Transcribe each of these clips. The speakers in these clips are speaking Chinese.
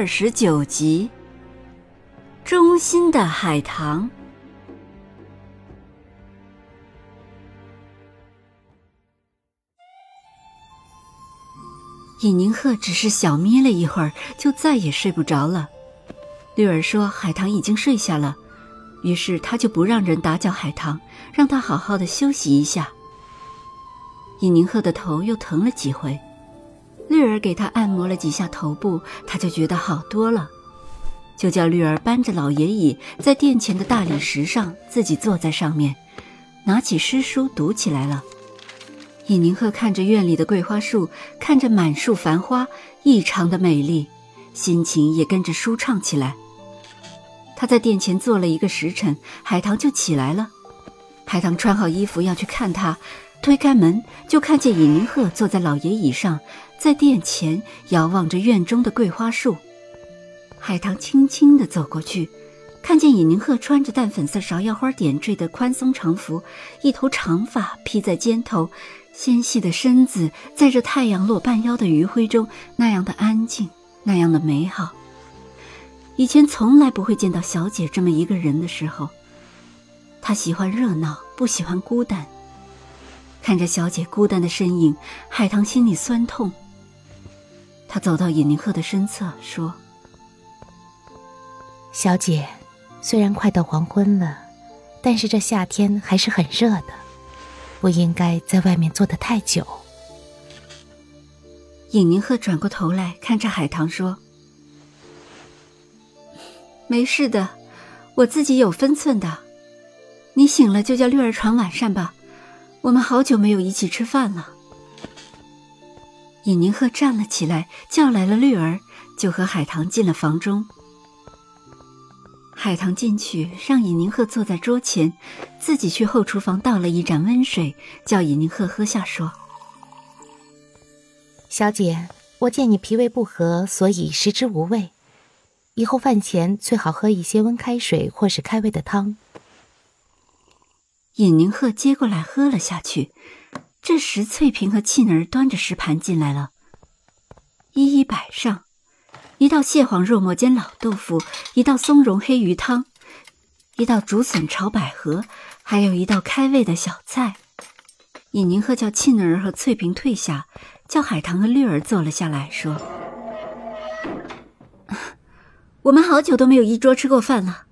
二十九集，忠心的海棠。尹宁鹤只是小眯了一会儿，就再也睡不着了。绿儿说海棠已经睡下了，于是他就不让人打搅海棠，让他好好的休息一下。尹宁鹤的头又疼了几回。绿儿给他按摩了几下头部，他就觉得好多了，就叫绿儿搬着老爷椅在殿前的大理石上，自己坐在上面，拿起诗书读起来了。尹宁鹤看着院里的桂花树，看着满树繁花，异常的美丽，心情也跟着舒畅起来。他在殿前坐了一个时辰，海棠就起来了。海棠穿好衣服要去看他。推开门，就看见尹宁鹤坐在老爷椅上，在殿前遥望着院中的桂花树。海棠轻轻地走过去，看见尹宁鹤穿着淡粉色芍药花点缀的宽松长服，一头长发披在肩头，纤细的身子在这太阳落半腰的余晖中，那样的安静，那样的美好。以前从来不会见到小姐这么一个人的时候。她喜欢热闹，不喜欢孤单。看着小姐孤单的身影，海棠心里酸痛。他走到尹宁鹤的身侧，说：“小姐，虽然快到黄昏了，但是这夏天还是很热的，不应该在外面坐得太久。”尹宁鹤转过头来看着海棠，说：“没事的，我自己有分寸的。你醒了就叫绿儿床晚膳吧。”我们好久没有一起吃饭了。尹宁鹤站了起来，叫来了绿儿，就和海棠进了房中。海棠进去，让尹宁鹤坐在桌前，自己去后厨房倒了一盏温水，叫尹宁鹤喝下，说：“小姐，我见你脾胃不和，所以食之无味。以后饭前最好喝一些温开水或是开胃的汤。”尹宁鹤接过来喝了下去。这时，翠萍和沁儿端着食盘进来了，一一摆上，一道蟹黄肉末煎老豆腐，一道松茸黑鱼汤，一道竹笋炒百合，还有一道开胃的小菜。尹宁鹤叫沁儿和翠萍退下，叫海棠和绿儿坐了下来，说：“我们好久都没有一桌吃过饭了，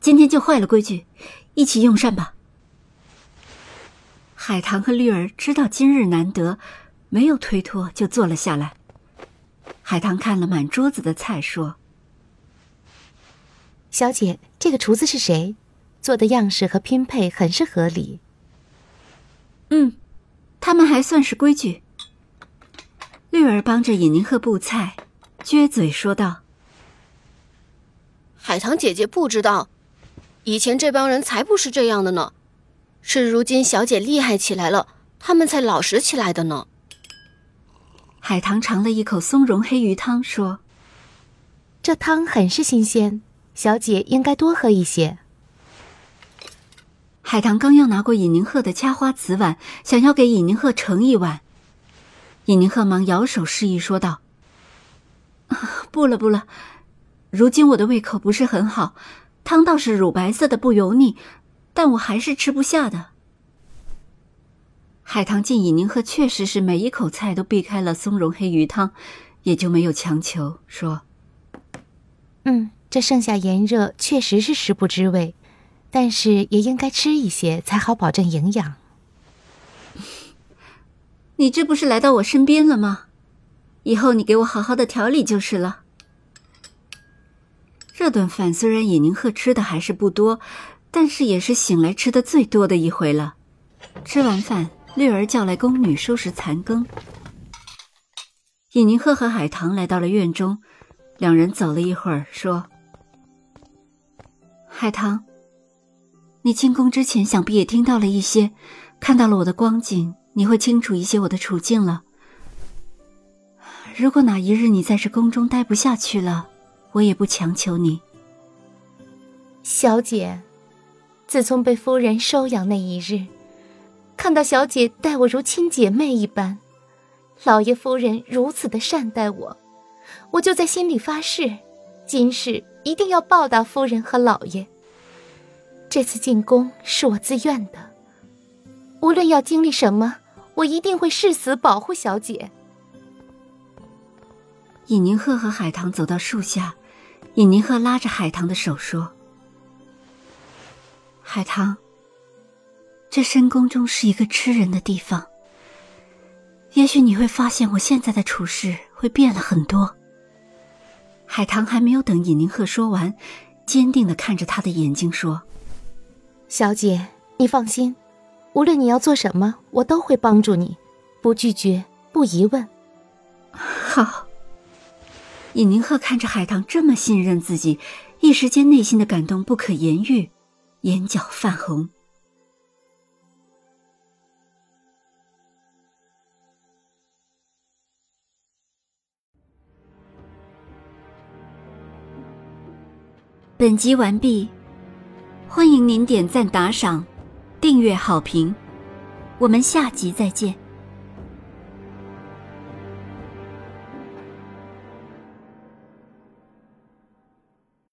今天就坏了规矩，一起用膳吧。”海棠和绿儿知道今日难得，没有推脱，就坐了下来。海棠看了满桌子的菜，说：“小姐，这个厨子是谁？做的样式和拼配很是合理。”“嗯，他们还算是规矩。”绿儿帮着尹宁鹤布菜，撅嘴说道：“海棠姐姐不知道，以前这帮人才不是这样的呢。”是如今小姐厉害起来了，他们才老实起来的呢。海棠尝了一口松茸黑鱼汤，说：“这汤很是新鲜，小姐应该多喝一些。”海棠刚要拿过尹宁鹤的掐花瓷碗，想要给尹宁鹤盛一碗，尹宁鹤忙摇手示意说道：“不了不了，如今我的胃口不是很好，汤倒是乳白色的，不油腻。”但我还是吃不下的。海棠见尹宁鹤确实是每一口菜都避开了松茸黑鱼汤，也就没有强求，说：“嗯，这盛夏炎热确实是食不知味，但是也应该吃一些才好保证营养。你这不是来到我身边了吗？以后你给我好好的调理就是了。”这顿饭虽然尹宁鹤吃的还是不多。但是也是醒来吃的最多的一回了。吃完饭，绿儿叫来宫女收拾残羹。尹宁鹤和海棠来到了院中，两人走了一会儿，说：“海棠，你进宫之前想必也听到了一些，看到了我的光景，你会清楚一些我的处境了。如果哪一日你在这宫中待不下去了，我也不强求你。”小姐，自从被夫人收养那一日，看到小姐待我如亲姐妹一般，老爷夫人如此的善待我。我就在心里发誓，今世一定要报答夫人和老爷。这次进宫是我自愿的，无论要经历什么，我一定会誓死保护小姐。尹宁鹤和海棠走到树下，尹宁鹤拉着海棠的手说：“海棠，这深宫中是一个吃人的地方，也许你会发现我现在的处事会变了很多。”海棠还没有等尹宁鹤说完，坚定的看着他的眼睛说：“小姐，你放心，无论你要做什么，我都会帮助你，不拒绝，不疑问。”好。尹宁鹤看着海棠这么信任自己，一时间内心的感动不可言喻，眼角泛红。本集完毕，欢迎您点赞、打赏、订阅、好评，我们下集再见。